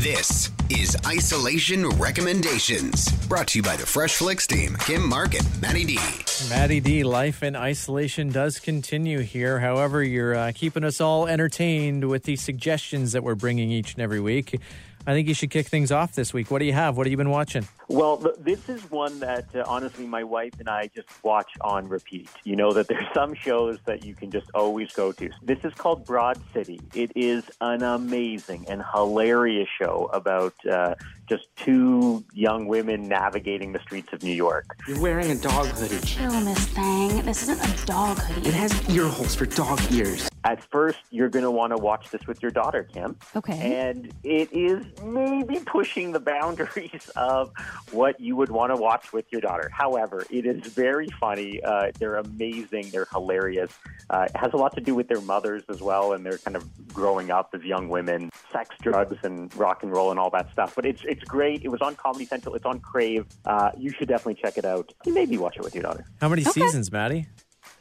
This is Isolation Recommendations, brought to you by the Fresh Flicks team, Kim Mark and Matty D. Matty D, life in isolation does continue here. However, you're uh, keeping us all entertained with the suggestions that we're bringing each and every week. I think you should kick things off this week. What do you have? What have you been watching? Well, this is one that uh, honestly my wife and I just watch on repeat. You know that there's some shows that you can just always go to. This is called Broad City. It is an amazing and hilarious show about uh, just two young women navigating the streets of New York. You're wearing a dog hoodie. Chill, Miss Thang. This isn't a dog hoodie. It has ear holes for dog ears. At first, you're going to want to watch this with your daughter, Kim. Okay. And it is maybe pushing the boundaries of what you would want to watch with your daughter. However, it is very funny. Uh, they're amazing. They're hilarious. Uh, it has a lot to do with their mothers as well, and they're kind of growing up as young women, sex, drugs, and rock and roll, and all that stuff. But it's it's great. It was on Comedy Central. It's on Crave. Uh, you should definitely check it out. Maybe watch it with your daughter. How many seasons, Matty?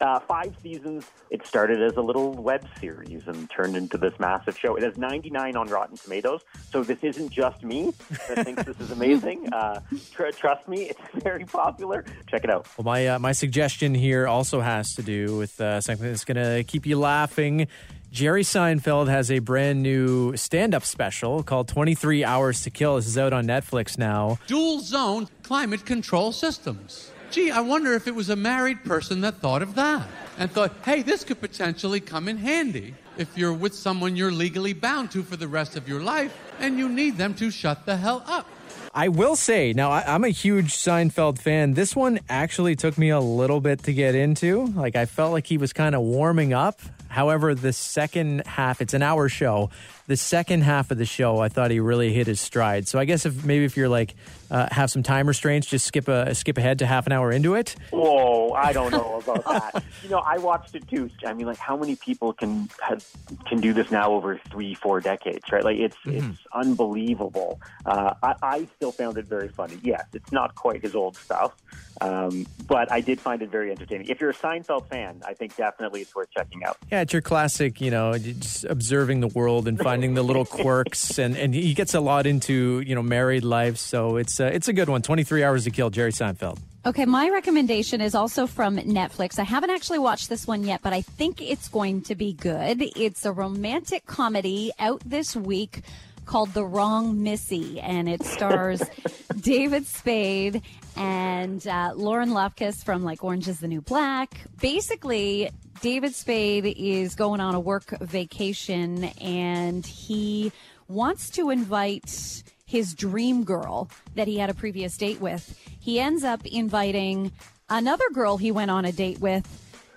Uh, five seasons. It started as a little web series and turned into this massive show. It has 99 on Rotten Tomatoes, so this isn't just me that thinks this is amazing. Uh, tr- trust me, it's very popular. Check it out. Well, my uh, my suggestion here also has to do with uh, something that's going to keep you laughing. Jerry Seinfeld has a brand new stand up special called 23 Hours to Kill. This is out on Netflix now. dual zone climate control systems. Gee, I wonder if it was a married person that thought of that and thought, hey, this could potentially come in handy if you're with someone you're legally bound to for the rest of your life and you need them to shut the hell up. I will say, now I, I'm a huge Seinfeld fan. This one actually took me a little bit to get into. Like, I felt like he was kind of warming up. However, the second half, it's an hour show. The second half of the show, I thought he really hit his stride. So I guess if maybe if you're like uh, have some time restraints, just skip a skip ahead to half an hour into it. Whoa, I don't know about that. You know, I watched it too. I mean, like, how many people can have, can do this now over three, four decades, right? Like, it's it's unbelievable. Uh, I, I still found it very funny. Yes, it's not quite his old stuff, um, but I did find it very entertaining. If you're a Seinfeld fan, I think definitely it's worth checking out. Yeah, it's your classic, you know, just observing the world and finding the little quirks, and, and he gets a lot into you know married life. So it's uh, it's a good one. Twenty three hours to kill, Jerry Seinfeld. Okay, my recommendation is also from Netflix. I haven't actually watched this one yet, but I think it's going to be good. It's a romantic comedy out this week called The Wrong Missy, and it stars David Spade and uh, Lauren Lapkus from like Orange is the New Black. Basically, David Spade is going on a work vacation and he wants to invite his dream girl that he had a previous date with. He ends up inviting another girl he went on a date with,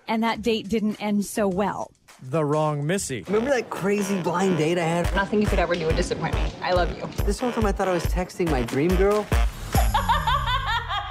and that date didn't end so well. The wrong Missy. Remember that crazy blind date I had? Nothing you could ever do would disappoint me. I love you. This whole time I thought I was texting my dream girl.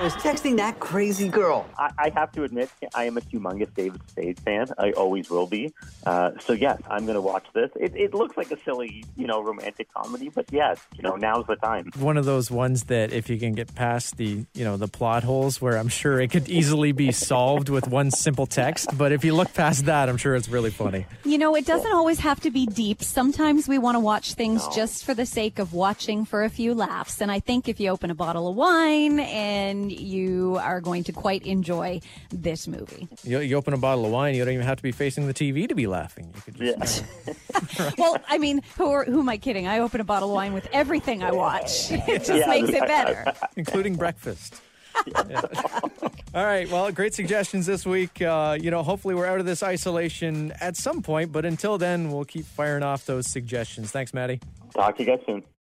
I was texting that crazy girl. I, I have to admit, I am a humongous David Spade fan. I always will be. Uh, so yes, I'm going to watch this. It, it looks like a silly, you know, romantic comedy, but yes, you know, now's the time. One of those ones that if you can get past the you know the plot holes, where I'm sure it could easily be solved with one simple text, but if you look past that, I'm sure it's really funny. You know, it doesn't always have to be deep. Sometimes we want to watch things just for the sake of watching for a few laughs. And I think if you open a bottle of wine and you are going to quite enjoy this movie. You, you open a bottle of wine, you don't even have to be facing the TV to be laughing. You could just Yeah. Well, I mean, who, are, who am I kidding? I open a bottle of wine with everything I watch. It just Yeah. makes it better. including breakfast. Yeah. All right. Well, great suggestions this week. Uh, you know, hopefully we're out of this isolation at some point, but until then, we'll keep firing off those suggestions. Thanks, Matty. Talk to you guys soon.